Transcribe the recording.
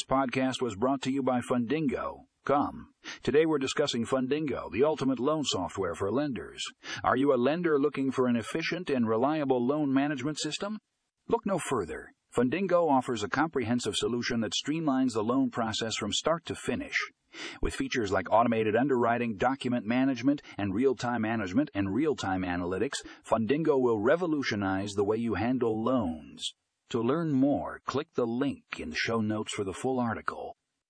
podcast was brought to you by Fundingo. Come. Today we're discussing Fundingo, the ultimate loan software for lenders. Are you a lender looking for an efficient and reliable loan management system? Look no further. Fundingo offers a comprehensive solution that streamlines the loan process from start to finish. With features like automated underwriting, document management, and real time management and real time analytics, Fundingo will revolutionize the way you handle loans. To learn more, click the link in the show notes for the full article.